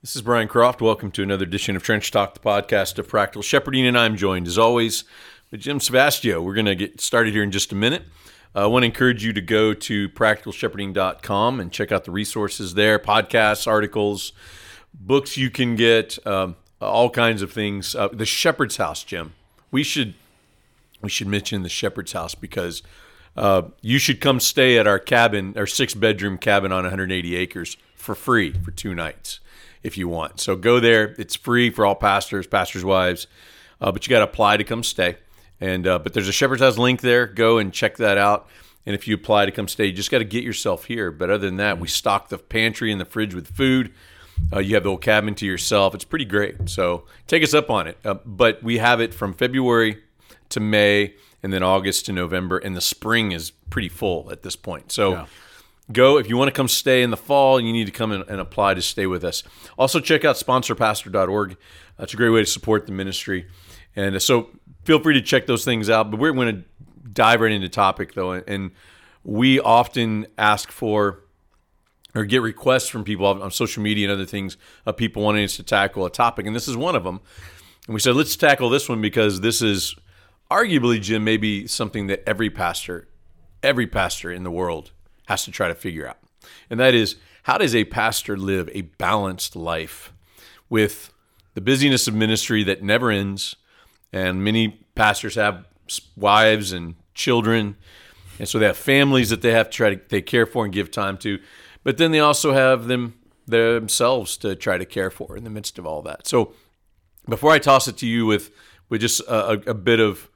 This is Brian Croft. Welcome to another edition of Trench Talk, the podcast of Practical Shepherding, and I'm joined, as always, with Jim Savastio. We're going to get started here in just a minute. Uh, I want to encourage you to go to practicalshepherding.com and check out the resources there podcasts, articles, books you can get, um, all kinds of things. Uh, the Shepherd's House, Jim. We should we should mention the Shepherd's House because uh, you should come stay at our cabin, our six bedroom cabin on 180 acres for free for two nights if you want. So go there. It's free for all pastors, pastors' wives, uh, but you got to apply to come stay. And uh, but there's a Shepherd's House link there. Go and check that out. And if you apply to come stay, you just got to get yourself here. But other than that, we stock the pantry and the fridge with food. Uh, you have the whole cabin to yourself. It's pretty great. So take us up on it. Uh, but we have it from February to May, and then August to November, and the spring is pretty full at this point. So. Yeah go. If you want to come stay in the fall you need to come and, apply to stay with us. Also check out sponsorpastor.org that's a great way to support the ministry. And uh, so feel free to check those things out but we're going to dive right into topic though and we often ask for or get requests from people on social media and other things of people wanting us to tackle a topic and this is one of them. And we said let's tackle this one because this is arguably jim maybe something that every pastor every pastor in the world has to try to figure out. And that is how does a pastor live a balanced life with the busyness of ministry that never ends? And many pastors have wives and children. And so they have families that they have to try to they care for and give time to. But then they also have them themselves to try to care for in the midst of all that. So before I toss it to you with with just a, a bit of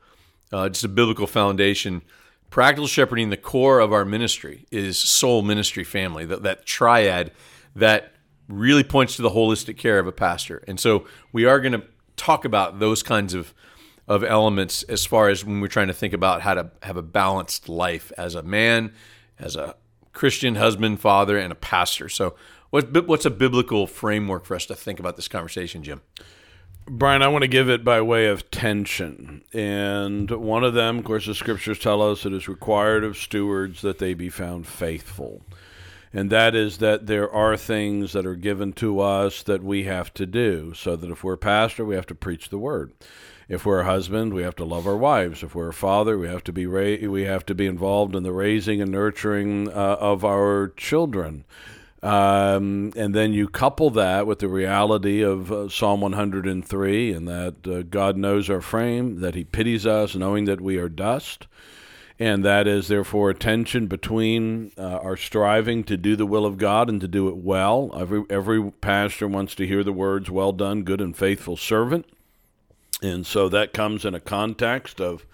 uh, just a biblical foundation, practical shepherding, the core of our ministry is soul ministry family, that, that triad that really points to the holistic care of a pastor. And so we are going to talk about those kinds of of elements as far as when we're trying to think about how to have a balanced life as a man, as a Christian husband, father, and a pastor. So, what, what's a biblical framework for us to think about this conversation, Jim? Brian, I want to give it by way of tension. And one of them, of course, the scriptures tell us it is required of stewards that they be found faithful. And that is that there are things that are given to us that we have to do. So that if we're a pastor, we have to preach the word. If we're a husband, we have to love our wives. If we're a father, we have to be ra- we have to be involved in the raising and nurturing uh, of our children. Um, and then you couple that with the reality of uh, Psalm 103 and that uh, God knows our frame, that He pities us, knowing that we are dust. And that is therefore a tension between uh, our striving to do the will of God and to do it well. Every, every pastor wants to hear the words, Well done, good and faithful servant. And so that comes in a context of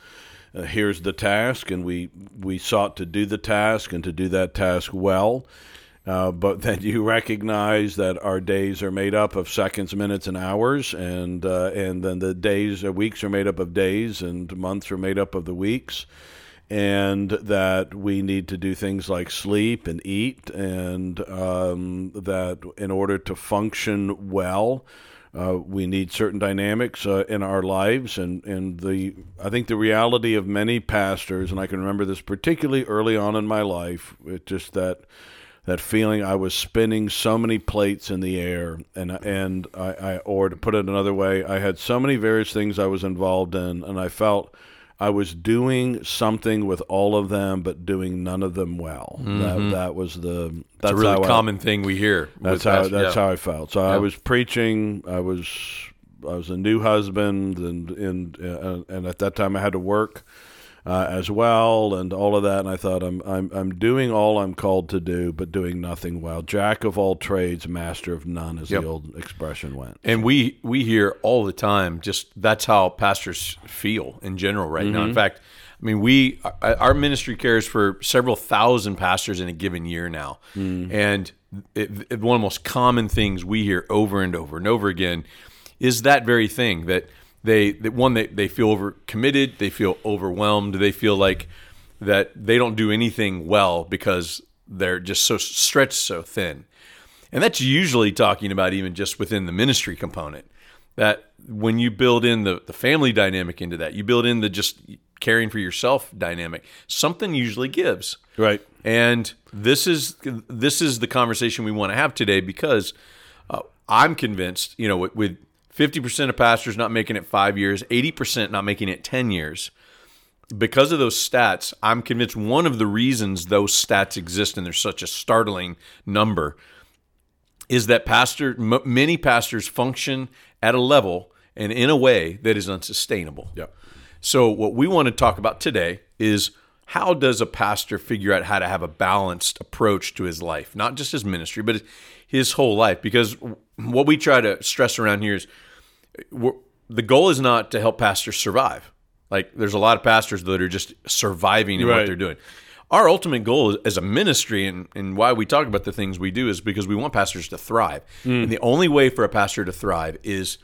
uh, here's the task, and we, we sought to do the task and to do that task well. Uh, but then you recognize that our days are made up of seconds, minutes, and hours, and uh, and then the days, uh, weeks are made up of days, and months are made up of the weeks, and that we need to do things like sleep and eat, and um, that in order to function well. Uh, we need certain dynamics in our lives, and, and the I think the reality of many pastors, and I can remember this particularly early on in my life, it just that that feeling I was spinning so many plates in the air, and and I, I, or to put it another way, I had so many various things I was involved in, and I felt I was doing something with all of them, but doing none of them well. Mm-hmm. That that was the that's a really common I, thing we hear. That's how that's yeah. how I felt. So yeah. I was preaching. I was I was a new husband, and and and at that time I had to work uh, as well, and all of that. And I thought, I'm, I'm, I'm doing all I'm called to do, but doing nothing well. Jack of all trades, master of none, as yep. the old expression went. And we we hear all the time, just that's how pastors feel in general right mm-hmm. now. In mm-hmm. fact, I mean, we our ministry cares for several thousand pastors in a given year now, mm. and it, it, one of the most common things we hear over and over and over again is that very thing that they, they one they, they feel over committed they feel overwhelmed they feel like that they don't do anything well because they're just so stretched so thin. And that's usually talking about even just within the ministry component that when you build in the, the family dynamic into that you build in the just caring for yourself dynamic something usually gives. Right. And this is this is the conversation we want to have today because uh, I'm convinced, you know, with, with 50% of pastors not making it five years, 80% not making it 10 years, because of those stats, I'm convinced one of the reasons those stats exist and there's such a startling number is that pastor m- many pastors function at a level and in a way that is unsustainable. Yeah. So what we want to talk about today is how does a pastor figure out how to have a balanced approach to his life, not just his ministry, but his whole life because what we try to stress around here is the goal is not to help pastors survive. Like there's a lot of pastors that are just surviving in Right. what they're doing. Our ultimate goal as a ministry and, and why we talk about the things we do is because we want pastors to thrive. Hmm. And the only way for a pastor to thrive is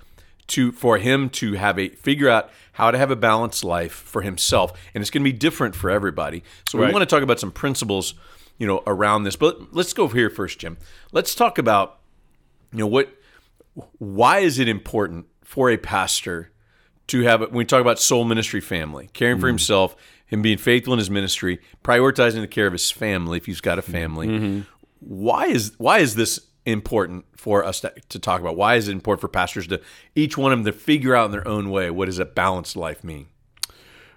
to for him to have a figure out how to have a balanced life for himself. And it's going to be different for everybody. So we want to talk about some principles, you know, around this. But let's go here first, Jim. Let's talk about you know what why is it important for a pastor to have when we talk about soul ministry family caring for mm-hmm. himself him being faithful in his ministry prioritizing the care of his family if he's got a mm-hmm. family. Mm-hmm. Why is why is this important for us to, to talk about? Why is it important for pastors to each one of them to figure out in their own way what does a balanced life mean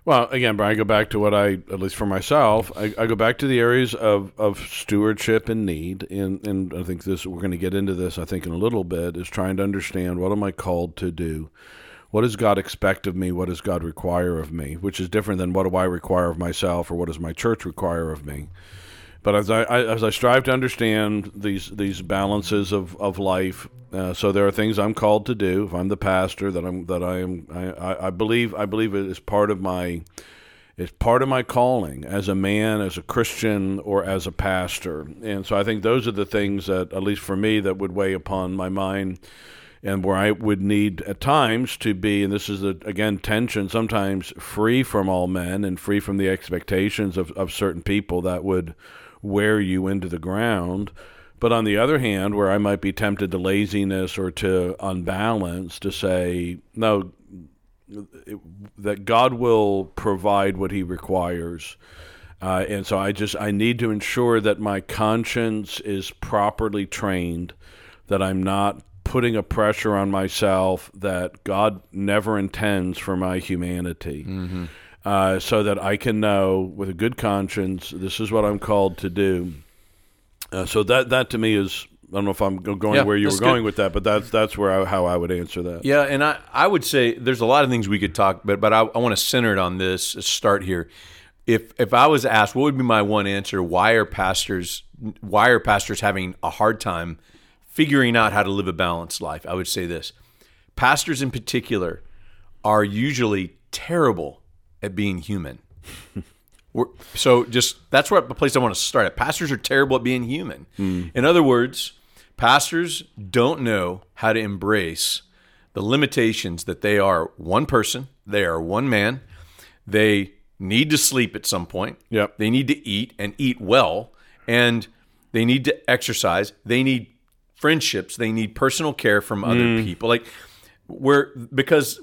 Well, again, Brian, I go back to what I, at least for myself, I, I go back to the areas of, of stewardship and need, and, and I think this we're going to get into this. I think in a little bit is trying to understand what am I called to do, what does God expect of me, what does God require of me, which is different than what do I require of myself or what does my church require of me. But as I, I as I strive to understand these these balances of of life, uh, so there are things I'm called to do. If I'm the pastor, that I'm that I am, I, I, believe I believe it is part of my it's part of my calling as a man, as a Christian, or as a pastor. And so I think those are the things that, at least for me, that would weigh upon my mind and where I would need at times to be, and this is the, again tension, sometimes free from all men and free from the expectations of, of certain people that would wear you into the ground. But on the other hand, where I might be tempted to laziness or to unbalance, to say, no, that God will provide what He requires. Uh, and so I just I need to ensure that my conscience is properly trained, that I'm not putting a pressure on myself that God never intends for my humanity. Uh, so that I can know with a good conscience, this is what I'm called to do. Uh, so that that to me is I don't know if I'm going Yeah, where you were going good. with that, but that's that's where I, how I would answer that. Yeah, and I, I would say there's a lot of things we could talk, but but I, I want to center it on this start here. If if I was asked, what would be my one answer? Why are pastors why are pastors having a hard time figuring out how to live a balanced life? I would say this: pastors in particular are usually terrible at being human. We're, so just that's what the place I want to start at. Pastors are terrible at being human. Hmm. In other words, pastors don't know how to embrace the limitations that they are one person, they are one man, they need to sleep at some point. Yep. They need to eat and eat well, and they need to exercise. They need friendships. They need personal care from other hmm. people. Like we're because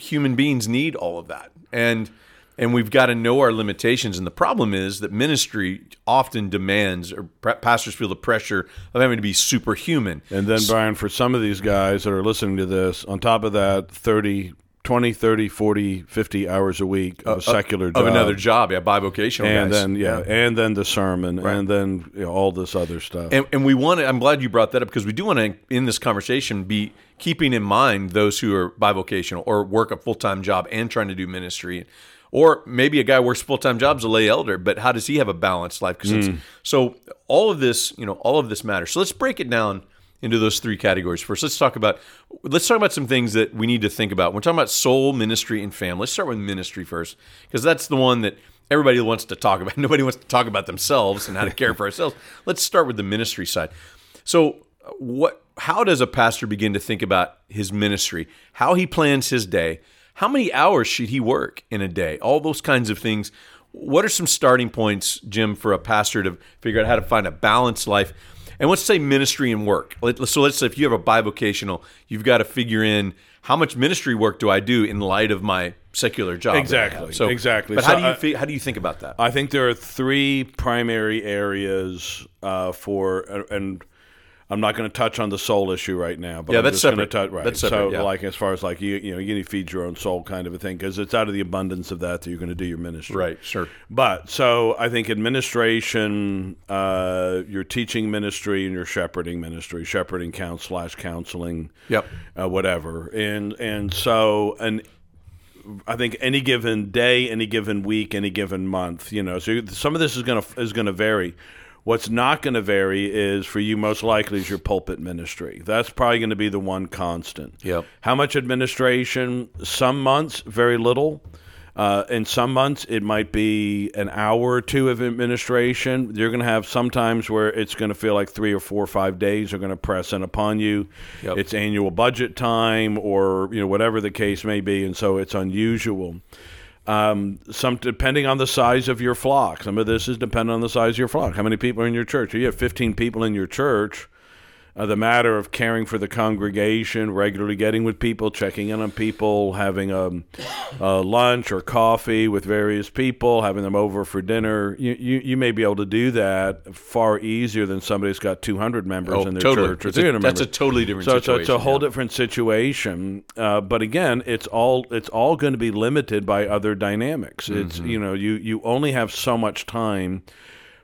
human beings need all of that, and and we've got to know our limitations. And the problem is that ministry often demands, or pa- pastors feel the pressure of having to be superhuman. And then, Brian, for some of these guys that are listening to this, on top of that, 30, 20, 30, 40, 50 hours a week of uh, a secular job. of another job, yeah, bivocational And guys. then, yeah, and then the sermon, and then you know, all this other stuff. And, and we want to, I'm glad you brought that up because we do want to, in this conversation, be keeping in mind those who are bivocational or work a full time job and trying to do ministry. Or maybe a guy works full time jobs a lay elder, but how does he have a balanced life? Because mm. so all of this, you know, all of this matters. So let's break it down into those three categories first. Let's talk about let's talk about some things that we need to think about. We're talking about soul, ministry, and family. Let's start with ministry first, because that's the one that everybody wants to talk about. Nobody wants to talk about themselves and how to care for ourselves. Let's start with the ministry side. So, what? How does a pastor begin to think about his ministry? How he plans his day? How many hours should he work in a day? All those kinds of things. What are some starting points, Jim, for a pastor to figure out how to find a balanced life? And let's say ministry and work. So let's say if you have a bivocational, you've got to figure in how much ministry work do I do in light of my secular job. Exactly. So exactly. But So how do you I- how do you think about that? I think there are three primary areas uh, for, and I'm not going to touch on the soul issue right now, but Yeah, I'm that's separate. touch right. That's separate, so, yeah. like as far as like you, you know, you need to feed your own soul, kind of a thing, because it's out of the abundance of that that you're going to do your ministry. Right. Sure. But so I think administration, uh, your teaching ministry, and your shepherding ministry, shepherding count slash counseling, Yep. uh, whatever, and and so and I think any given day, any given week, any given month, you know, so some of this is gonna is gonna vary. What's not going to vary is for you most likely is your pulpit ministry. That's probably going to be the one constant. Yep. How much administration? Some months, very little. Uh, in some months, it might be an hour or two of administration. You're going to have sometimes where it's going to feel like three or four or five days are going to press in upon you. Yep. It's annual budget time, or you know whatever the case may be, and so it's unusual. Um, some depending on the size of your flock. Some of this is dependent on the size of your flock. How many people are in your church? If you have 15 people in your church, uh, the matter of caring for the congregation, regularly getting with people, checking in on people, having a, a lunch or coffee with various people, having them over for dinner. You, you you may be able to do that far easier than somebody who's got 200 members Oh, in their totally. church or That's a- 300 that's a totally different so, So it's a situation, whole yeah. different situation. Uh, but again, it's all it's all going to be limited by other dynamics. It's Mm-hmm. you know you you only have so much time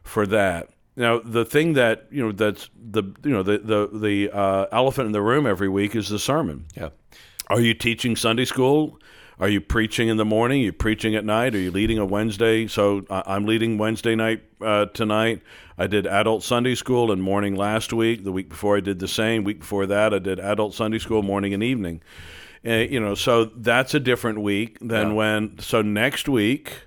for that. Now, the thing that you know that's the you know the the the uh, elephant in the room every week is the sermon. Yeah. Are you teaching Sunday school? Are you preaching in the morning? Are you preaching at night? Are you leading a Wednesday? So I- I'm leading Wednesday night uh, tonight. I did adult Sunday school and morning last week. The week before I did the same. Week before that I did adult Sunday school morning and evening. Uh, you know, so that's a different week than Yeah. when. So next week.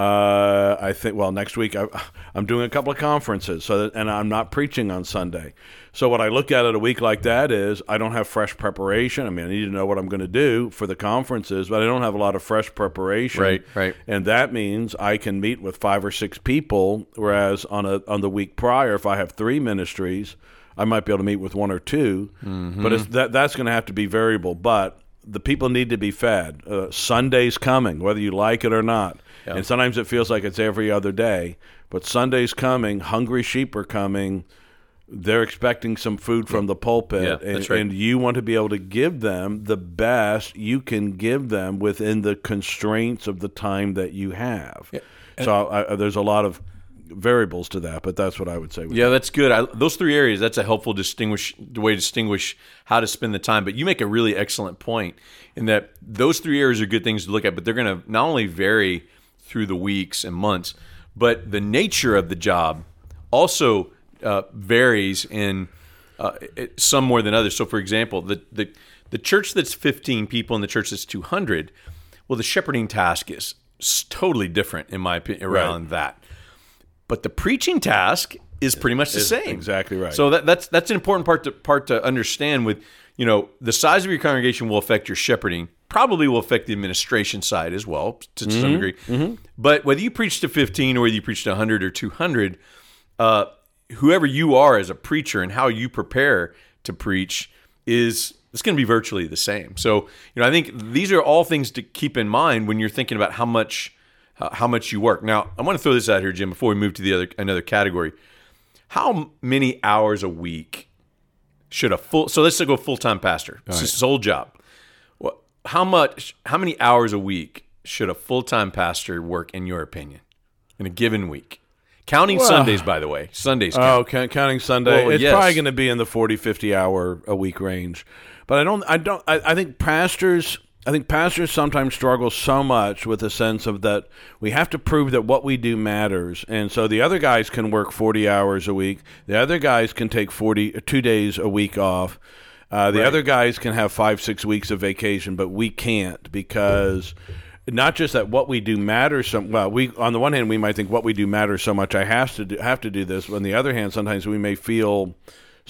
Uh, I think. Well, next week I, I'm doing a couple of conferences, so that, and I'm not preaching on Sunday. So what I look at at a week like that is I don't have fresh preparation. I mean, I need to know what I'm going to do for the conferences, but I don't have a lot of fresh preparation. Right, right. And that means I can meet with five or six people, whereas on a on the week prior, if I have three ministries, I might be able to meet with one or 2 Mm-hmm. But it's, that that's going to have to be variable. But the people need to be fed. Uh, Sunday's coming, whether you like it or not. Yeah. And sometimes it feels like it's every other day. But Sunday's coming. Hungry sheep are coming. They're expecting some food from the pulpit, Yeah, and, right. and you want to be able to give them the best you can give them within the constraints of the time that you have. So I, I, there's a lot of variables to that, but that's what I would say. Yeah, that's good. I, those three areas, that's a helpful distinguish way to distinguish how to spend the time. But you make a really excellent point in that those three areas are good things to look at, but they're going to not only vary through the weeks and months, but the nature of the job also uh, varies in uh, it, some more than others. So, for example, the, the the church that's 15 people and the church that's 200, well, the shepherding task is totally different in my opinion around that. But the preaching task is pretty much the same. exactly right. So that, that's that's an important part to part to understand. With you know, the size of your congregation will affect your shepherding. Probably will affect the administration side as well to Mm-hmm. some degree. But whether you preach to 15 or whether you preach to 100 or 200, uh, whoever you are as a preacher and how you prepare to preach is it's going to be virtually the same. So you know, I think these are all things to keep in mind when you're thinking about how much uh, how much you work. Now, I want to throw this out here, Jim, before we move to the other another category. How many hours a week should a full so let's say go full time pastor. It's his sole job. Well, how much how many hours a week should a full time pastor work in your opinion in a given week? Counting Sundays, by the way. Sundays count. Oh, count, counting Sunday, Well, it's yes. probably going to be in the 40, 50 hour a week range. But I don't, I don't, I, I think pastors, I think pastors sometimes struggle so much with the sense of that we have to prove that what we do matters. And so the other guys can work 40 hours a week. The other guys can take 40, two days a week off. Uh, the other guys can have five, six weeks of vacation, but we can't because not just that what we do matters so well we on the one hand we might think what we do matters so much i have to do, have to do this on the other hand sometimes we may feel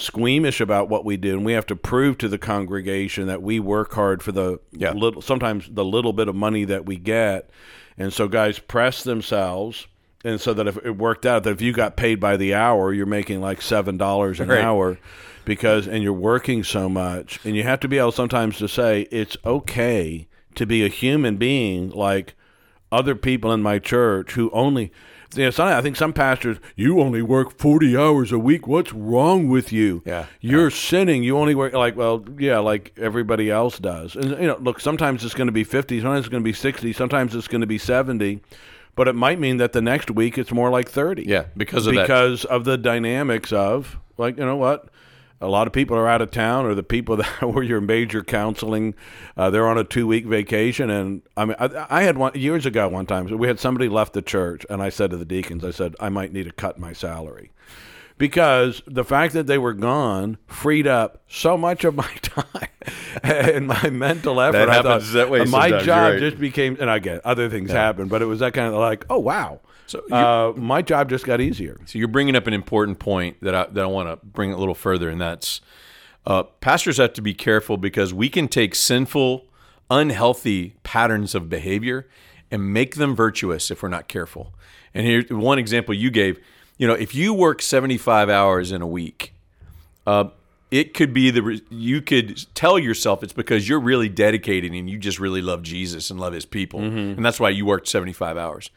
squeamish about what we do and we have to prove to the congregation that we work hard for the Yeah. little sometimes the little bit of money that we get and so guys press themselves and so that if it worked out that if you got paid by the hour you're making like seven dollars an Right. hour because and you're working so much and you have to be able sometimes to say it's okay to be a human being like other people in my church who only you know, some, I think some pastors, you only work 40 hours a week. What's wrong with you? Yeah, You're sinning. You only work like, well, yeah, like everybody else does. And, you know, look, sometimes it's going to be 50, sometimes it's going to be 60, sometimes it's going to be 70. But it might mean that the next week it's more like 30. Yeah, because of that. because of the dynamics of, like, you know what? A lot of people are out of town, or the people that were your major counseling, uh, they're on a two week vacation. And I mean, I, I had one years ago one time, we had somebody left the church, and I said to the deacons, I said, I might need to cut my salary because the fact that they were gone freed up so much of my time and my mental effort. That I happens thought, that way My job right. just became, and I get other things happen, but it was that kind of like, oh wow. So uh, my job just got easier. So you're bringing up an important point that I, that I want to bring a little further, and that's uh, pastors have to be careful because we can take sinful, unhealthy patterns of behavior and make them virtuous if we're not careful. And here, one example you gave, you know, if you work 75 hours in a week, uh, it could be the re- you could tell yourself it's because you're really dedicated and you just really love Jesus and love His people, and that's why you worked 75 hours.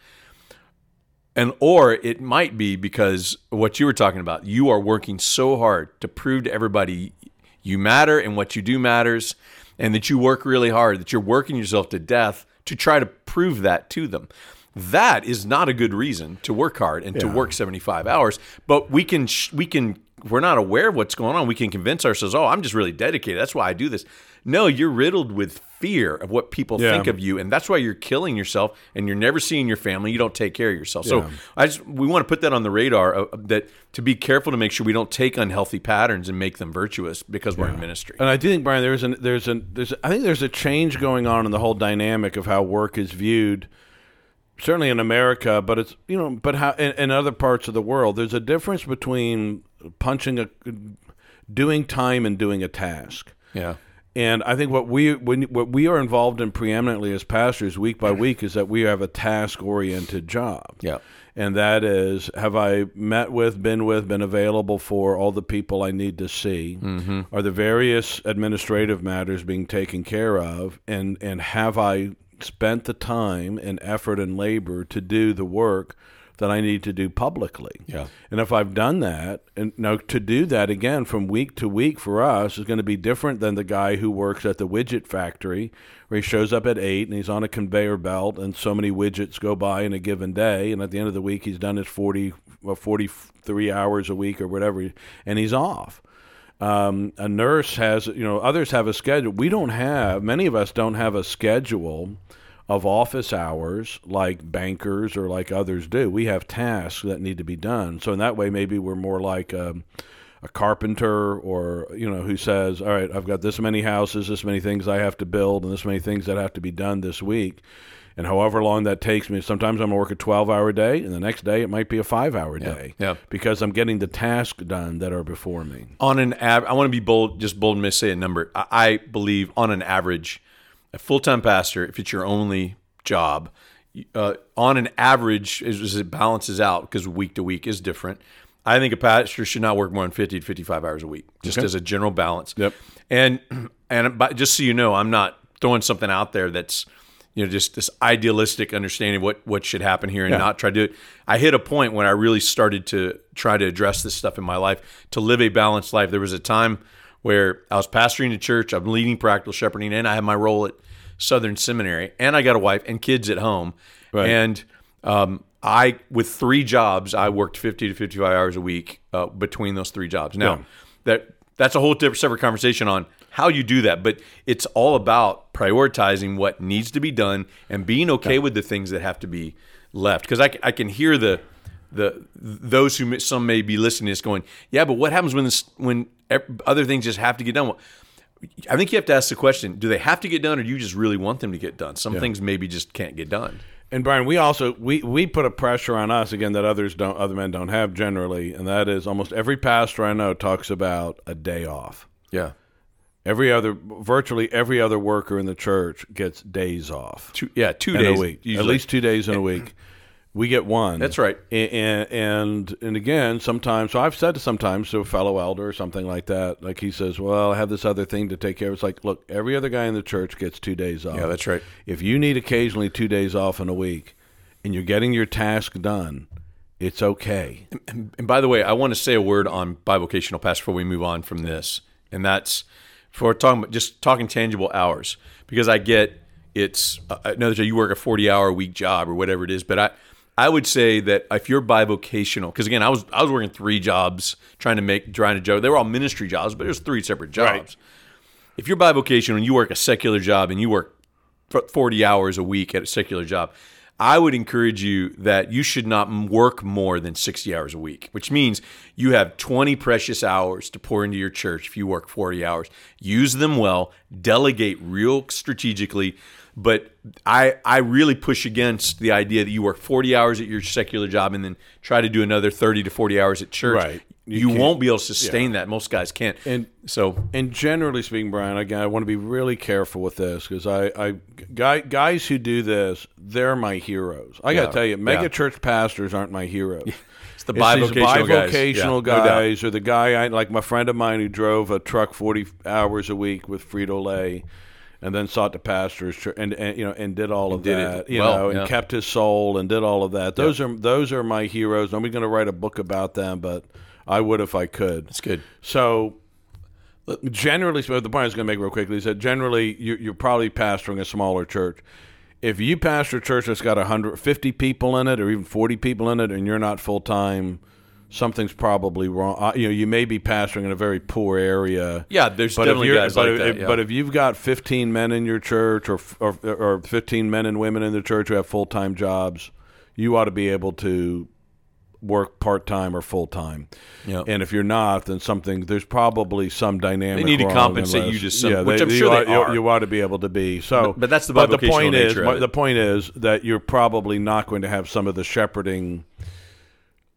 And or it might be because what you were talking about you are working so hard to prove to everybody you matter and what you do matters and that you work really hard that you're working yourself to death to try to prove that to them that is not a good reason to work hard and to work 75 hours but we can sh- we can we're not aware of what's going on. We can convince ourselves oh i'm just really dedicated. That's why i do this. No you're riddled with fear of what people Yeah. think of you and that's why you're killing yourself and you're never seeing your family. You don't take care of yourself. So i just we want to put that on the radar uh, that to be careful to make sure we don't take unhealthy patterns and make them virtuous because we're in ministry. And I do think, Brian, there's an there's an there's I think there's a change going on in the whole dynamic of how work is viewed. Certainly in America, but it's you know, but how in, in other parts of the world, there's a difference between punching a, doing time and doing a task. yeah And I think what we when, what we are involved in preeminently as pastors week by week is that we have a task oriented job. Yeah. And that is have I met with, been with, been available for all the people I need to see? Mm-hmm. Are the various administrative matters being taken care of? And and have I spent the time and effort and labor to do the work that I need to do publicly? Yeah. And if I've done that, and now to do that again from week to week for us is going to be different than the guy who works at the widget factory where he shows up at eight and he's on a conveyor belt and so many widgets go by in a given day. And at the end of the week, he's done his 40, well, 43 hours a week or whatever, and he's off. Um, a nurse has, you know, others have a schedule. We don't have, many of us don't have a schedule of office hours like bankers or like others do. We have tasks that need to be done. So in that way, maybe we're more like um, a carpenter or you know who says, "All right, I've got this many houses, this many things I have to build, and this many things that have to be done this week." And however long that takes me, sometimes I'm gonna work a 12-hour day, and the next day it might be a five-hour day, yeah. because I'm getting the tasks done that are before me. on an av- I want to be bold, just bold and say a number. I, I believe on an average, a full time pastor, if it's your only job, uh, on an average, as, it balances out, because week to week is different. I think a pastor should not work more than fifty to fifty-five hours a week, just as a general balance. Yep. And and but just so you know, I'm not throwing something out there that's you know just this idealistic understanding of what what should happen here and not try to do it. I hit a point when I really started to try to address this stuff in my life to live a balanced life. There was a time where I was pastoring a church, I'm leading practical shepherding, and I had my role at Southern Seminary, and I got a wife and kids at home, Right. and um, I with three jobs, I worked 50 to 55 hours a week uh, between those three jobs. Now Yeah. that that's a whole different separate conversation on how you do that, but it's all about prioritizing what needs to be done and being okay with the things that have to be left. Because I, I can hear the the those who some may be listening is going, yeah, but what happens when this when other things just have to get done? Well, I think you have to ask the question: Do they have to get done, or do you just really want them to get done? Some things maybe just can't get done. And Brian, we also we we put a pressure on us again that others don't, other men don't have generally, and that is almost every pastor I know talks about a day off. Yeah, Every other, virtually every other worker in the church gets days off two yeah two in days a week, at least two days in a week. We get one. That's right. And, and and again, sometimes so I've said to sometimes to a fellow elder or something like that, like he says, "Well, I have this other thing to take care of." It's like, look, every other guy in the church gets two days off. Yeah, that's right. If you need occasionally two days off in a week, and you're getting your task done, It's okay. And by the way, I want to say a word on bivocational past before we move on from this, and that's for talking just talking tangible hours because I get it's uh, know that you work a forty hour a week job or whatever it is, but I I would say that if you're bivocational, because again I was I was working three jobs trying to make trying to job they were all ministry jobs, but there's three separate jobs. Right. If you're bivocational and you work a secular job and you work forty hours a week at a secular job. I would encourage you that you should not work more than 60 hours a week, which means you have 20 precious hours to pour into your church if you work 40 hours. Use them well, delegate real strategically. But I, I really push against the idea that you work 40 hours at your secular job and then try to do another 30 to 40 hours at church. Right. You You, won't be able to sustain that. Most guys can't. And- so And generally speaking, Brian, again, I want to be really careful with this because I, I guy, guys who do this, they're my heroes. I got Yeah, to tell you, mega yeah. church pastors aren't my heroes. it's the It's these bivocational guys. bivocational Yeah, no or the guy I like my friend of mine who drove a truck forty hours a week with Frito Lay, and then sought to pastor his church and, and you know and did all of did it that, you well, know, and yeah. kept his soul and did all of that. Those are those are my heroes. Nobody's going to write a book about them, but I would if I could. That's good. So, generally, the point I was going to make real quickly is that generally you, you're probably pastoring a smaller church. If you pastor a church that's got 150 people in it, or even 40 people in it, and you're not full time, something's probably wrong. Uh, you know, you may be pastoring in a very poor area. Yeah, there's But if, definitely guys but, like if, that. yeah. but if you've got 15 men in your church, or, or or 15 men and women in the church who have full time jobs, you ought to be able to work part time or full time. Yeah. And if you're not, then something there's probably some dynamic. They need to compensate unless- you to some- yeah, which I'm you sure ought, they you- are. You, ought to be able to be. So, But- but that's the but the point is, the point is that you're probably not going to have some of the shepherding.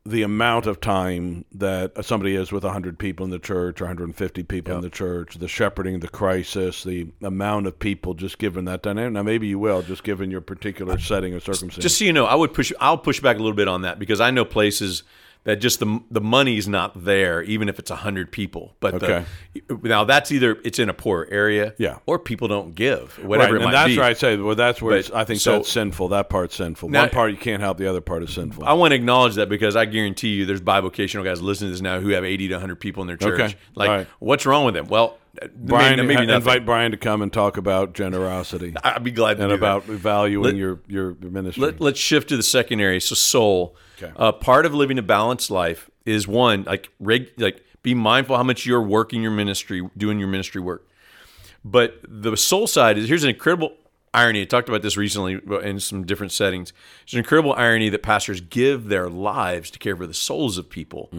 The amount of time that somebody is with 100 people in the church or 150 people in the church, the shepherding, the crisis, the amount of people just given that dynamic. Now, maybe you will, just given your particular setting or circumstance. just so you know, I would push. I'll push back a little bit on that because I know places that just the the money's not there, even if it's hundred people. But the- now that's either it's in a poor area, Yeah. or people don't give, whatever right, it and might that's be. where I say, well, that's where But- I think so- that's sinful. That part's sinful. Now- One part you can't help, the other part is sinful. I want to acknowledge that because I guarantee you, there's bivocational guys listening to this now who have eighty to hundred people in their church. Okay. Like, right. what's wrong with them? Well, Brian, maybe, maybe invite Brian to come and talk about generosity I'd be glad to and do about that. valuing Let- your, your your ministry. Let, let's shift to the second area. So soul. Okay. Uh, part of living a balanced life is one like reg, like be mindful how much you're working your ministry, doing your ministry work. But the soul side is here's an incredible irony. I talked about this recently in some different settings. It's an incredible irony that pastors give their lives to care for the souls of people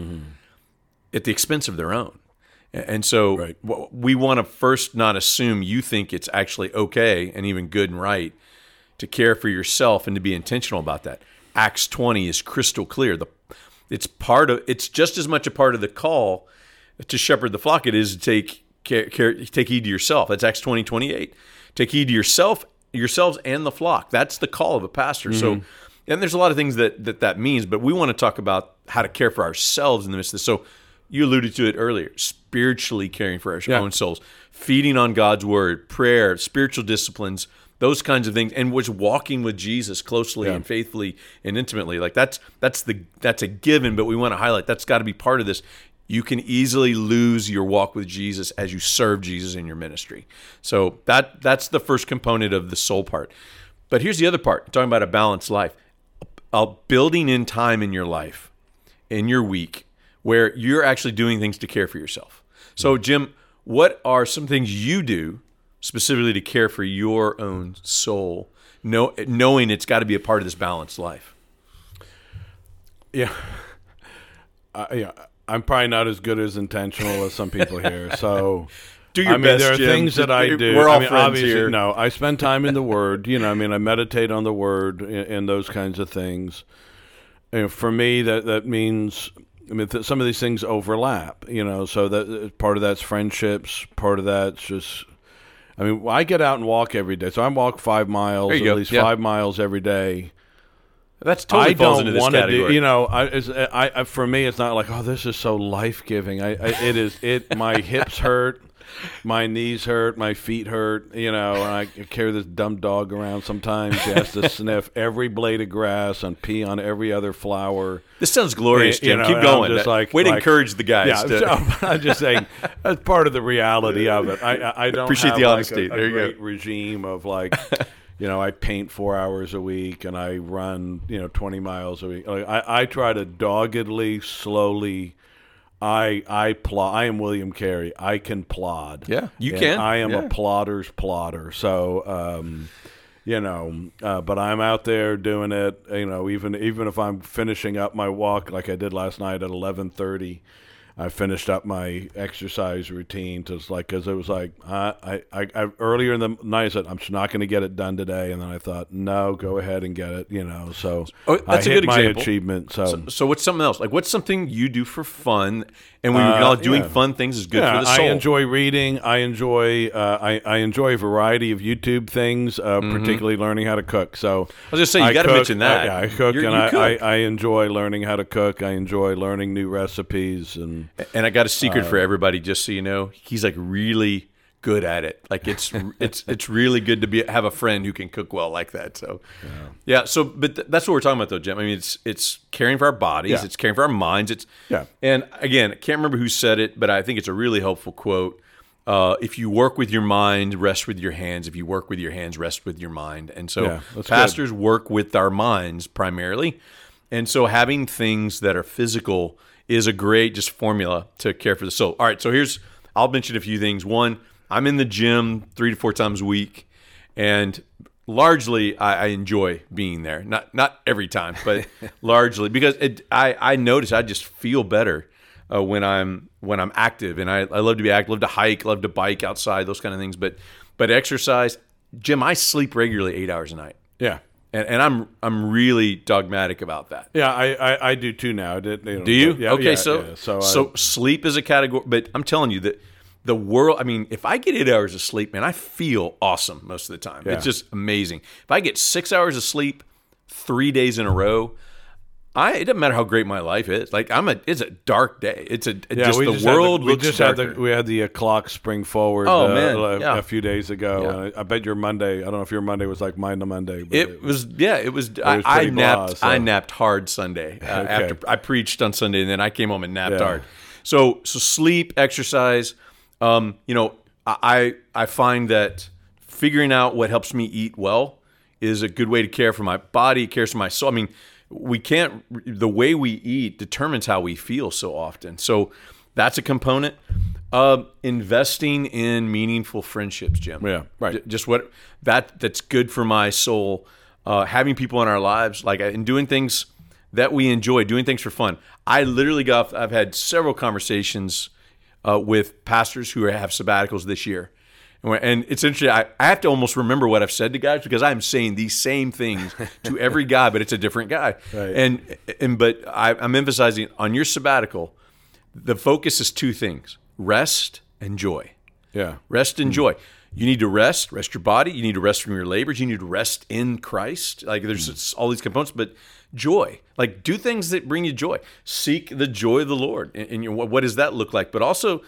at the expense of their own. And so Right. we want to first not assume you think it's actually okay and even good and right to care for yourself and to be intentional about that. Acts 20 is crystal clear. The it's part of it's just as much a part of the call to shepherd the flock it is to take care, care take heed to yourself. That's Acts 20 28. Take heed to yourself yourselves and the flock. That's the call of a pastor. So mm-hmm. and there's a lot of things that, that that means, but we want to talk about how to care for ourselves in the midst of this. So you alluded to it earlier, spiritually caring for our Yeah. own souls, feeding on God's word, prayer, spiritual disciplines, those kinds of things, and was walking with Jesus closely Yeah. and faithfully and intimately. Like that's that's the that's a given, but we want to highlight that's got to be part of this. You can easily lose your walk with Jesus as you serve Jesus in your ministry. So that that's the first component of the soul part. But here's the other part, talking about a balanced life. Uh, building in time in your life, in your week, where you're actually doing things to care for yourself. So, Jim, what are some things you do specifically to care for your own soul, know, knowing it's got to be a part of this balanced life? yeah, uh, yeah. I'm probably not as good as intentional as some people here. So. Do your I mean, best, there are Jim. things that I do. We're all I mean, friends obviously, here. No, I spend time in the Word. You know, I mean, I meditate on the Word and, and those kinds of things. Know, for me, that that means. I mean, th- some of these things overlap. You know, so that uh, part of that's friendships. Part of that's just. I mean, I get out and walk every day. So I walk five miles, at go. least Yeah. five miles every day. That's totally I falls don't into this category. do. You know, I, I, I for me, it's not like oh, this is so life giving. I, I, it is. It my hips hurt. My knees hurt, my feet hurt, you know, and I carry this dumb dog around sometimes. He has to sniff every blade of grass and pee on every other flower. This sounds glorious, You Jim. know, Keep going. just like- Way to like- encourage the guys. Yeah, to- I'm just saying that's part of the reality of it. I I, don't Appreciate have the like honesty. a, a There you go. regime of like, you know, I paint four hours a week and I run you know twenty miles a week. Like, I I try to doggedly, slowly. I I plod. I am William Carey. I can plod. Yeah, you can. I am Yeah. a plodder's plodder. So. um you know, uh, but I'm out there doing it. You know, even even if I'm finishing up my walk like I did last night at 11:30, I finished up my exercise routine to like because it was like I, I, I, I earlier in the night I said I'm just not going to get it done today, and then I thought no, go ahead and get it. You know, so Oh, that's I a good my example. achievement. So, So what's something else? Like what's something you do for fun? And when you're not doing Uh, yeah. fun things is good yeah, for the soul. I enjoy reading. I enjoy uh, I, I enjoy a variety of YouTube things, uh, particularly learning how to cook. So Mm-hmm. I was just saying you gotta mention that. uh, yeah, I cook, You're- and I, cook. I, I enjoy learning how to cook. I enjoy learning new recipes, and And I got a secret Uh, for everybody, just so you know. He's like really good at it. Like it's it's it's really good to be have a friend who can cook well like that. So yeah. so but th- that's what we're talking about though, Jim. I mean, it's it's caring for our bodies, Yeah. it's caring for our minds. It's Yeah. And again, I can't remember who said it, but I think it's a really helpful quote. Uh, if you work with your mind, rest with your hands. If you work with your hands, rest with your mind. And so Yeah, pastors work with our minds primarily. And so having things that are physical is a great just formula to care for the soul. All right, so here's I'll mention a few things. One, I'm in the gym three to four times a week, and largely I, I enjoy being there. Not not every time, but largely because it, I I notice I just feel better uh, when I'm when I'm active, and I, I love to be active, love to hike, love to bike outside, those kind of things. But but exercise, Jim, I sleep regularly eight hours a night yeah, and, and I'm I'm really dogmatic about that. yeah. I, I, I do too now. Do you? Yeah, okay, yeah, so yeah. so so, I, sleep is a category, but I'm telling you that the world. I mean, if I get eight hours of sleep, man, I feel awesome most of the time. It's just amazing. If I get six hours of sleep three days in a row. I, it doesn't matter how great my life is. Like I'm a, it's a dark day. It's a yeah, just we the just had world we looks just darker. had the we had the uh, clock spring forward. Oh, uh, man, a, yeah. a few days ago. Yeah. I, I bet your Monday. I don't know if your Monday was like mine. The Monday. But It was yeah. It was. I, was I blah, napped. so- I napped hard Sunday uh, after I preached on Sunday, and then I came home and napped hard. So so sleep, exercise. Um, you know, I I find that figuring out what helps me eat well is a good way to care for my body, cares for my soul. I mean, we can't. The way we eat determines how we feel so often. So that's a component. Uh, investing in meaningful friendships, Jim. Yeah, right. J- just what that that's good for my soul. Uh, having people in our lives, like and doing things that we enjoy, doing things for fun. I literally got. I've had several conversations uh, with pastors who have sabbaticals this year, and, it's interesting. I, I have to almost remember what I've said to guys because I'm saying these same things to every guy, but it's a different guy. Right. And and but I, I'm emphasizing on your sabbatical, the focus is two things: rest and joy. yeah. Rest and hmm. joy. You need to rest, rest your body. You need to rest from your labors. You need to rest in Christ. Like there's hmm. it's all these components, but joy. Like do things that bring you joy. Seek the joy of the Lord. And, and you know, what, what does that look like? But also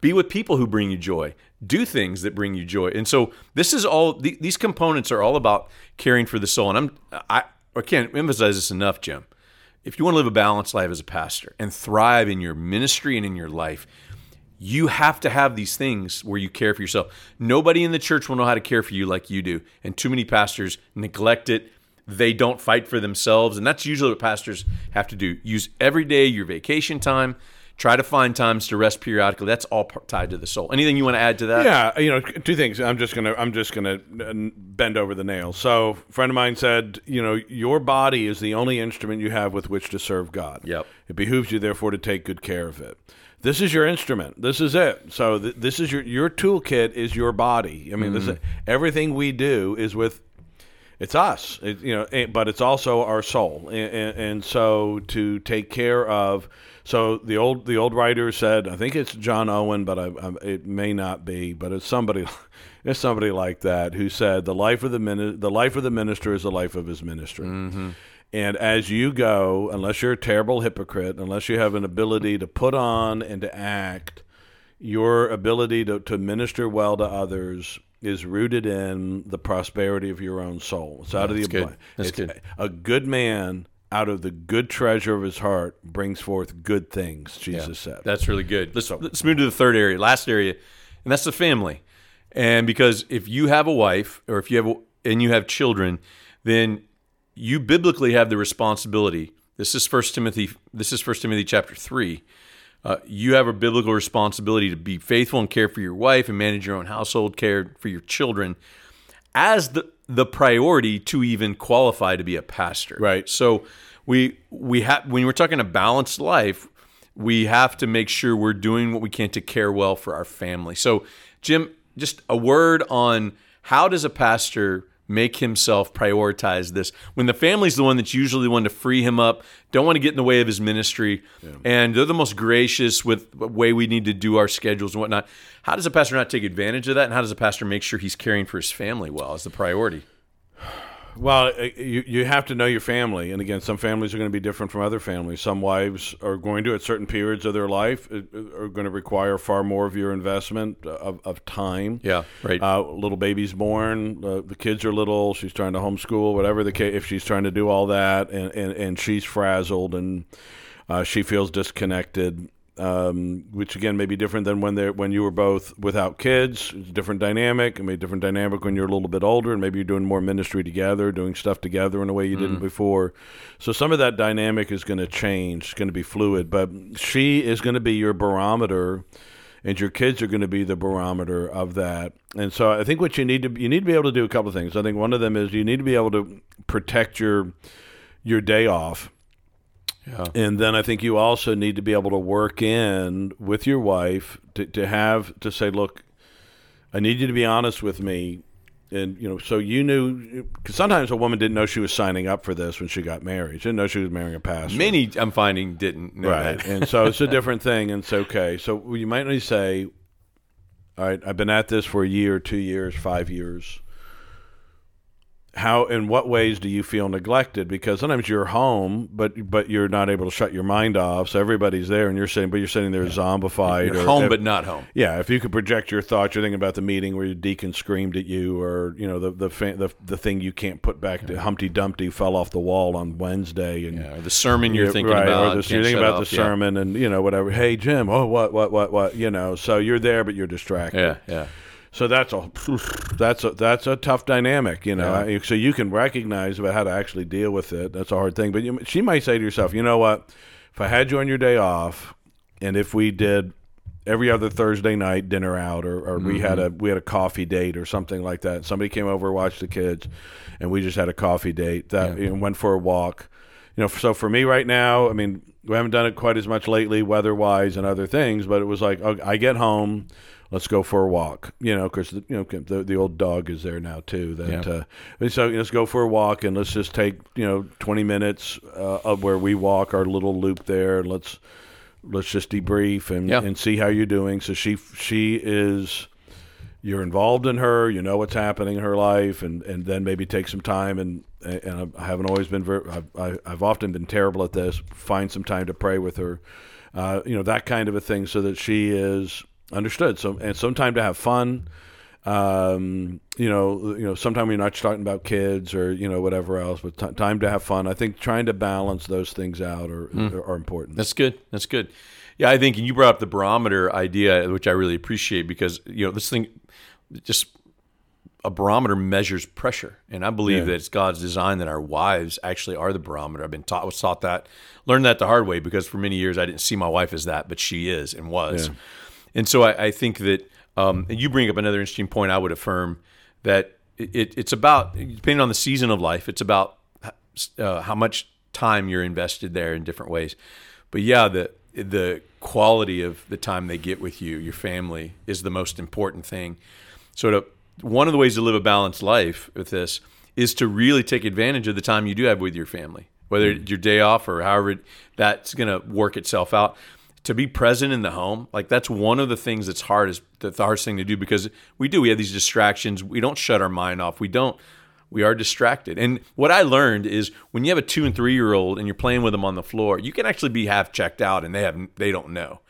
be with people who bring you joy. Do things that bring you joy. And so this is all. th- These components are all about caring for the soul. And I'm I, I can't emphasize this enough, Jim. If you want to live a balanced life as a pastor and thrive in your ministry and in your life, you have to have these things where you care for yourself. Nobody in the church will know how to care for you like you do. And too many pastors neglect it. They don't fight for themselves. And that's usually what pastors have to do. Use every day your vacation time. Try to find times to rest periodically. That's all tied to the soul. Anything you want to add to that? Yeah, you know, two things. I'm just gonna I'm just gonna uh, bend over the nail. So, a friend of mine said, you know, your body is the only instrument you have with which to serve God. Yep. It behooves you, therefore, to take good care of it. This is your instrument. This is it. So, th- this is your your toolkit is your body. I mean, this is, everything we do is with it's us, it, you know, but it's also our soul, and, and, and so to take care of. So the old the old writer said, I think it's John Owen, but I, I, it may not be, but it's somebody, it's somebody like that who said the life of the min- the life of the minister is the life of his ministry. Mm-hmm. And as you go, unless you're a terrible hypocrite, unless you have an ability to put on and to act, your ability to, to minister well to others is rooted in the prosperity of your own soul. It's out of the That's good. abundance. That's It's good. A good man out of the good treasure of his heart brings forth good things, Jesus said. That's really good. Let's let's move to the third area, last area, and that's the family. And because if you have a wife or if you have and you have children, then you biblically have the responsibility. This is First Timothy. This is First Timothy chapter three. Uh, you have a biblical responsibility to be faithful and care for your wife and manage your own household, care for your children, as the the priority to even qualify to be a pastor. Right. So we we have when we're talking a balanced life, we have to make sure we're doing what we can to care well for our family. So, Jim, just a word on how does a pastor make himself prioritize this when the family's the one that's usually the one to free him up, don't want to get in the way of his ministry, and they're the most gracious with the way we need to do our schedules and whatnot. How does a pastor not take advantage of that, and how does a pastor make sure he's caring for his family well as the priority? Well, uh, you you have to know your family, and again, some families are going to be different from other families. Some wives are going to, at certain periods of their life, uh, are going to require far more of your investment uh, of, of time. Yeah, right. Uh, little baby's born, uh, the kids are little. She's trying to homeschool, whatever the case. If she's trying to do all that, and and, and she's frazzled and uh, she feels disconnected. Um, which again may be different than when they when you were both without kids. It's a different dynamic. It may be different dynamic when you're a little bit older, and maybe you're doing more ministry together, doing stuff together in a way you didn't before. So some of that dynamic is going to change. It's going to be fluid, but she is going to be your barometer and your kids are going to be the barometer of that. And so I think what you need to you need to be able to do a couple of things. I think one of them is you need to be able to protect your your day off. Yeah. And then I think you also need to be able to work in with your wife to, to have to say, look, I need you to be honest with me. And, you know, so you knew, because sometimes a woman didn't know she was signing up for this when she got married. She didn't know she was marrying a pastor. Many I'm finding didn't know Right. that. and so it's a different thing. And it's okay. So you might need to say, all right, I've been at this for a year, two years, five years. How, in what ways do you feel neglected? Because sometimes you're home, but but you're not able to shut your mind off. So everybody's there, and you're sitting, but you're sitting there zombified. You're or home if- but not home. yeah, if you could project your thoughts, you're thinking about the meeting where your deacon screamed at you, or you know the the fa- the, the thing you can't put back to Humpty Dumpty fell off the wall on Wednesday, and Yeah, the sermon you're yeah, thinking right, about. the, you're thinking about off. the Yeah. sermon, and you know whatever. Hey Jim, oh what what what what, you know. So you're there, but you're distracted. Yeah, yeah. So that's a that's a that's a tough dynamic, you know. I- So you can recognize about how to actually deal with it. That's a hard thing. But you, she might say to yourself, you know what? If I had you on your day off, and if we did every other Thursday night dinner out, or, or we had a mm-hmm. we had a coffee date or something like that. Somebody came over, watched the kids, and we just had a coffee date. That you know, went for a walk. You know, so for me right now, I mean, we haven't done it quite as much lately, weather wise and other things. But it was like oh, I get home, let's go for a walk. You know, because you know the, the old dog is there now too. That Yeah. uh, so let's go for a walk and let's just take you know twenty minutes uh, of where we walk our little loop there, and let's let's just debrief and Yeah. and see how you're doing. So she she is you're involved in her, you know what's happening in her life, and, and then maybe take some time and and I haven't always been very I've, I- I've often been terrible at this. Find some time to pray with her, uh, you know that kind of a thing, so that she is understood. So and some time to have fun. Um, you know, you know, sometimes you're not talking about kids or you know whatever else, but t- time to have fun. I think trying to balance those things out are are, are important. That's good. That's good. Yeah, I think and you brought up the barometer idea, which I really appreciate because you know this thing just a barometer measures pressure, and I believe Yeah. that it's God's design that our wives actually are the barometer. I've been taught was taught that, learned that the hard way because for many years I didn't see my wife as that, but she is and was, Yeah. And so I, I think that um, and you bring up another interesting point. I would affirm that it, it's about depending on the season of life, it's about uh, how much time you're invested there in different ways. But yeah, the the quality of the time they get with you, your family, is the most important thing. So to one of the ways to live a balanced life with this is to really take advantage of the time you do have with your family, whether it's your day off or however it- that's going to work itself out. To be present in the home, like that's one of the things that's hard is the hardest thing to do because we do we have these distractions. We don't shut our mind off. We don't we are distracted. And what I learned is when you have a two and three year old and you're playing with them on the floor, you can actually be half checked out and they have they don't know.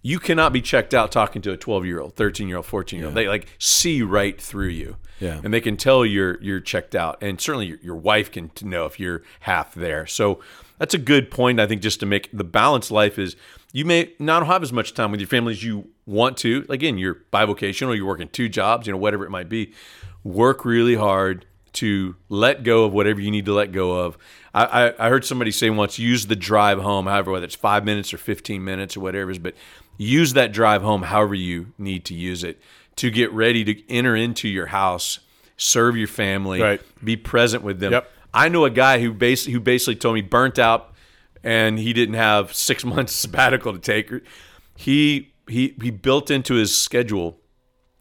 you cannot be checked out talking to a 12 year old, 13 year old, 14 year old. They like see right through you. Yeah. And they can tell you're you're checked out, and certainly your, your wife can know if you're half there. So that's a good point. I think just to make the balanced life is you may not have as much time with your family as you want to. Again, you're bivocational, you're working two jobs, you know, whatever it might be. Work really hard to let go of whatever you need to let go of. I, I, I heard somebody say once, use the drive home, however, whether it's five minutes or 15 minutes or whatever it is, but use that drive home however you need to use it to get ready to enter into your house, serve your family, Right. be present with them. Yep. I know a guy who basically who basically told me burnt out and he didn't have six months sabbatical to take. He he he built into his schedule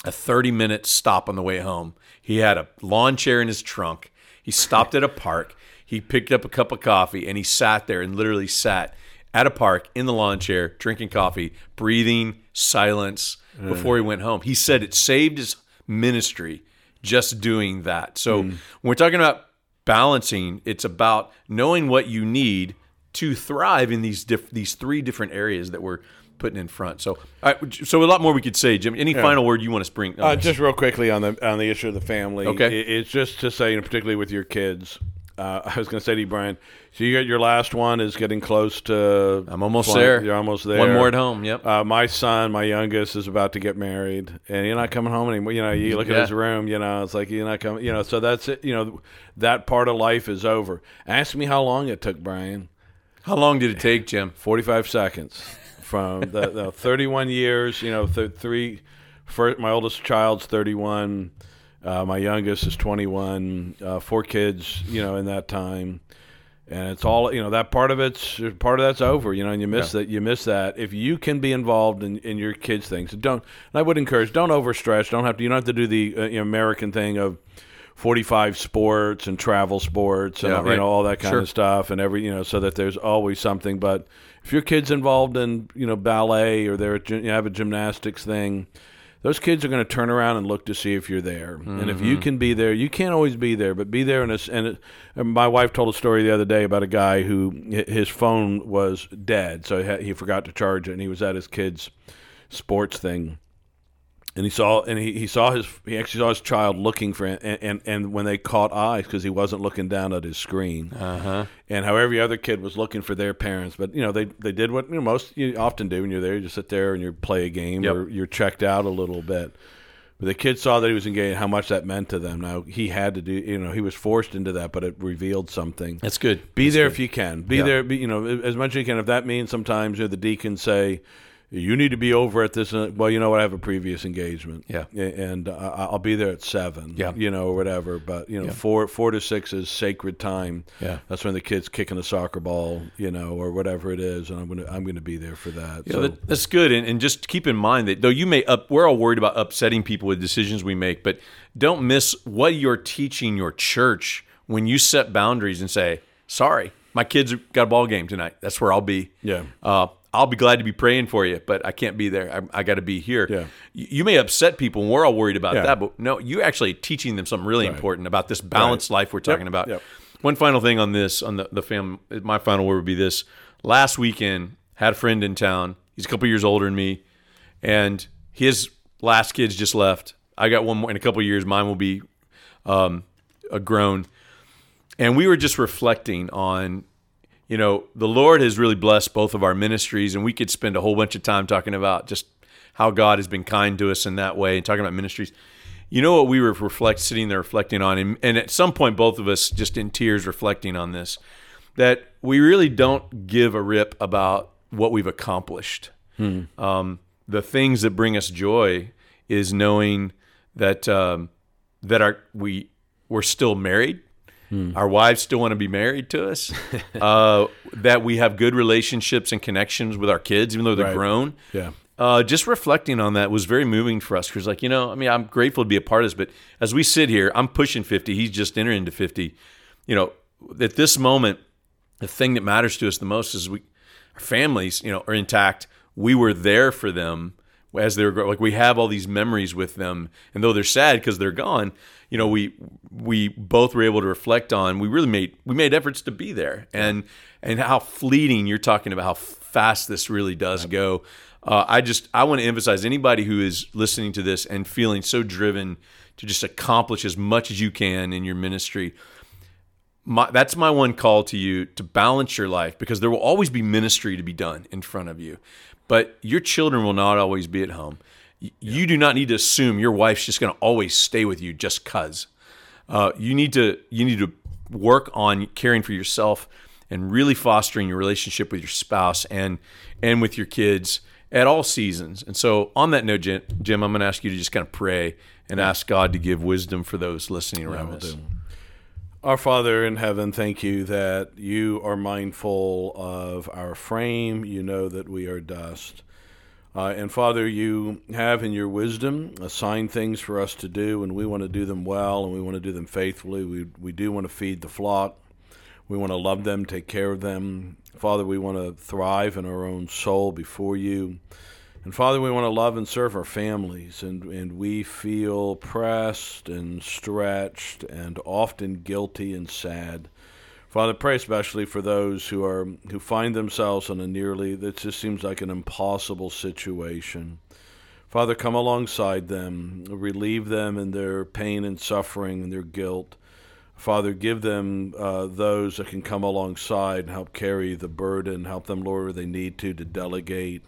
a 30 minute stop on the way home. He had a lawn chair in his trunk. He stopped at a park. He picked up a cup of coffee and he sat there and literally sat at a park in the lawn chair drinking coffee, breathing silence before he went home. He said it saved his ministry just doing that. So hmm. when we're talking about balancing, it's about knowing what you need to thrive in these diff- these three different areas that we're putting in front. So, right, so a lot more we could say, Jim. Any final word you want to spring? Uh, just real quickly on the on the issue of the family. Okay. i- it's just to say, particularly with your kids. Uh, I was going to say to you, Brian. So you got your last one is getting close to. I'm almost flying- there. You're almost there. One more at home. Yep. Uh, my son, my youngest, is about to get married, and you're not coming home anymore. You know, you look at his room. You know, it's like you're not coming. You know, so that's it. You know, that part of life is over. Ask me how long it took, Brian. How long did it take, Jim? 45 seconds from the, the 31 years you know th- three first, my oldest child's 31 uh, my youngest is 21 uh, four kids you know in that time. And it's all you know that part of it's part of that's over you know and you miss that you miss that. If you can be involved in, in your kids things don't and i would encourage don't overstretch don't have to you don't have to do the uh, american thing of 45 sports and travel sports and Yeah, you know all that kind Sure. of stuff and every you know so that there's always something but if your kid's involved in you know ballet or they're you have a gymnastics thing those kids are going to turn around and look to see if you're there and if you Mm-hmm. can be there you can't always be there but be there and, it's, and, it, and my wife told a story the other day about a guy who his phone was dead so he forgot to charge it and he was at his kid's sports thing and he saw and he, he saw his he actually saw his child looking for and and, and when they caught eyes because he wasn't looking down at his screen Uh-huh. and how every other kid was looking for their parents but you know they they did what you know most you often do when you're there you just sit there and you play a game Yep. or you're checked out a little bit but the kid saw that he was engaged how much that meant to them now he had to do you know he was forced into that but it revealed something That's good. be That's there good. if you can. Be Yeah. there, be, you know, as much as you can. If that means sometimes you know, the deacons say, you need to be over at this. uh, Well, you know what? I have a previous engagement. Yeah. And uh, I'll be there at seven. Yeah. you know, or whatever. But you know, Yeah. four four to six is sacred time. Yeah. that's when the kids kicking the soccer ball, you know, or whatever it is, and I'm gonna I'm gonna be there for that. Yeah, so that, that's good, and, and just keep in mind that though you may up, we're all worried about upsetting people with decisions we make, but don't miss what you're teaching your church when you set boundaries and say, "Sorry, my kids got a ball game tonight. That's where I'll be." Yeah. uh, I'll be glad to be praying for you, but I can't be there. I, I got to be here. Yeah. You, you may upset people, and we're all worried about Yeah. that, but no, you're actually teaching them something really important about this balanced life we're talking about. Yep. One final thing on this, on the the fam. My final word would be this: last weekend, had a friend in town. He's a couple years older than me, and his last kids just left. I got one more in a couple years. Mine will be um, a grown, and we were just reflecting on, you know, the Lord has really blessed both of our ministries, and we could spend a whole bunch of time talking about just how God has been kind to us in that way, and talking about ministries. You know what we were reflect sitting there reflecting on, and, and at some point, both of us just in tears reflecting on this, that we really don't give a rip about what we've accomplished. Um, the things that bring us joy is knowing that um, that our we we're still married. Our wives still want to be married to us. uh, that we have good relationships and connections with our kids, even though they're Right. grown. yeah, Uh, just reflecting on that was very moving for us because, like, you know, I mean, I'm grateful to be a part of this, but as we sit here, I'm pushing 50. He's just entering into 50. You know, at this moment, the thing that matters to us the most is we, our families, you know, are intact. We were there for them as they were growing. Like we have all these memories with them, and though they're sad because they're gone, you know, we we both were able to reflect on. We really made we made efforts to be there, and and how fleeting you're talking about how fast this really does go. uh, I just I want to emphasize anybody who is listening to this and feeling so driven to just accomplish as much as you can in your ministry. My, that's my one call to you to balance your life because there will always be ministry to be done in front of you, but your children will not always be at home. You, do not need to assume your wife's just going to always stay with you just cause. Uh, you need to you need to work on caring for yourself and really fostering your relationship with your spouse and and with your kids at all seasons. And so, on that note, Jim, Jim I'm going to ask you to just kind of pray and ask God to give wisdom for those listening around yeah, us. Our Father in heaven, thank you that you are mindful of our frame. You know that we are dust. Uh, and Father, you have in your wisdom assigned things for us to do, and we want to do them well and we want to do them faithfully. We, we do want to feed the flock. We want to love them, take care of them. Father, we want to thrive in our own soul before you. And Father, we want to love and serve our families, and, and we feel pressed and stretched and often guilty and sad. Father, pray especially for those who are who find themselves in a nearly that just seems like an impossible situation. Father, come alongside them, relieve them in their pain and suffering and their guilt. Father, give them uh, those that can come alongside and help carry the burden, help them, Lord, where they need to, to delegate.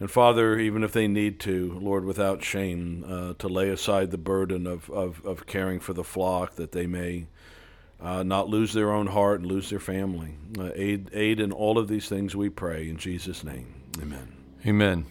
And Father, even if they need to, Lord, without shame, uh, to lay aside the burden of, of, of caring for the flock, that they may uh, not lose their own heart and lose their family. Uh, aid, aid in all of these things we pray. In Jesus' name, amen. Amen.